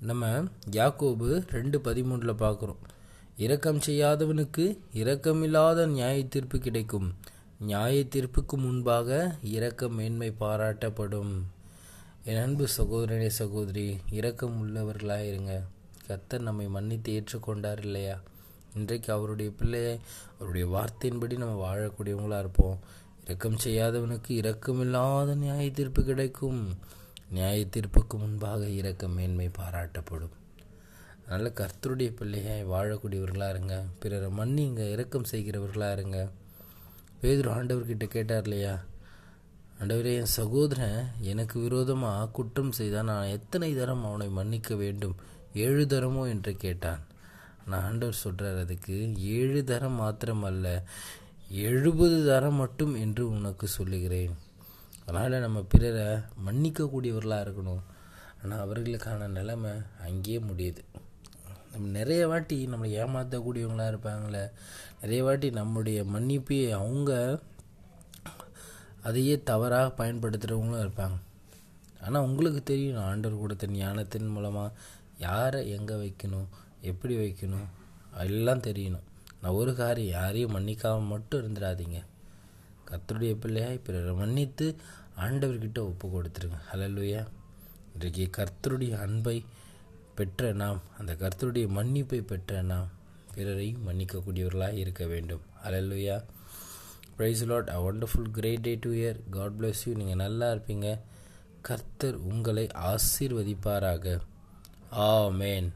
நம்ம யாக்கோபு ரெண்டு பதிமூணில் பார்க்குறோம். இரக்கம் செய்யாதவனுக்கு இரக்கமில்லாத நியாய தீர்ப்பு கிடைக்கும். நியாய தீர்ப்புக்கு முன்பாக இரக்கம் மேன்மை பாராட்டப்படும். என் அன்பு சகோதரனே சகோதரி இரக்கம் உள்ளவர்களாக இருங்க கத்தர் நம்மை மன்னித்து ஏற்றுக்கொண்டார் இல்லையா? இன்றைக்கு அவருடைய பிள்ளையை அவருடைய வார்த்தையின்படி நம்ம வாழக்கூடியவங்களாக இருப்போம். இரக்கம் செய்யாதவனுக்கு இரக்கமில்லாத நியாய தீர்ப்பு கிடைக்கும். நியாய தீர்ப்புக்கு முன்பாக இறக்க மேன்மை பாராட்டப்படும். நல்ல கர்த்தருடைய பிள்ளையாய் வாழக்கூடியவர்களாக இருங்க. பிறரை மன்னிங்க இறக்கம் செய்கிறவர்களாக இருங்க. பேதுரு ஆண்டவர்கிட்ட கேட்டார் இல்லையா? ஆண்டவரே என் சகோதரன் எனக்கு விரோதமாக குற்றம் செய்தால் நான் எத்தனை தரம் அவனை மன்னிக்க வேண்டும்? ஏழு தரமோ என்று கேட்டான். நான் ஆண்டவர் சொல்கிறார் அதுக்கு ஏழு தரம் மாத்திரமல்ல எழுபது தரம் மட்டும் என்று உனக்கு சொல்லுகிறேன். அதனால் நம்ம பிறரை மன்னிக்கக்கூடியவர்களாக இருக்கணும். ஆனால் அவர்களுக்கான நிலைமை அங்கேயே முடியுது. நம்ம நிறைய வாட்டி நம்மளை ஏமாற்றக்கூடியவங்களாக இருப்பாங்களே நிறைய வாட்டி நம்முடைய மன்னிப்பையே அவங்க அதையே தவறாக பயன்படுத்துகிறவங்களும் இருப்பாங்க. ஆனால் உங்களுக்கு தெரியும் ஆண்டவர் கொடுத்த ஞானத்தின் மூலமாக யாரை எங்கே வைக்கணும் எப்படி வைக்கணும் எல்லாம் தெரியணும். நான் ஒரு காரியம் யாரையும் மன்னிக்காமல் மட்டும் இருந்துடாதீங்க. கத்தருடைய பிள்ளையாய் பிறரை மன்னித்து ஆண்டவர்கிட்ட ஒப்பு கொடுத்துருங்க. ஹலலுயா இன்றைக்கு கர்த்தருடைய அன்பை பெற்ற நாம் அந்த கர்த்தருடைய மன்னிப்பை பெற்ற நாம் பிறரையும் மன்னிக்கக்கூடியவர்களாக இருக்க வேண்டும். Hallelujah praise Lord a wonderful great day to year God bless you நீங்கள் நல்லா இருப்பீங்க. கர்த்தர் உங்களை ஆசீர்வதிப்பாராக. ஆ மேன்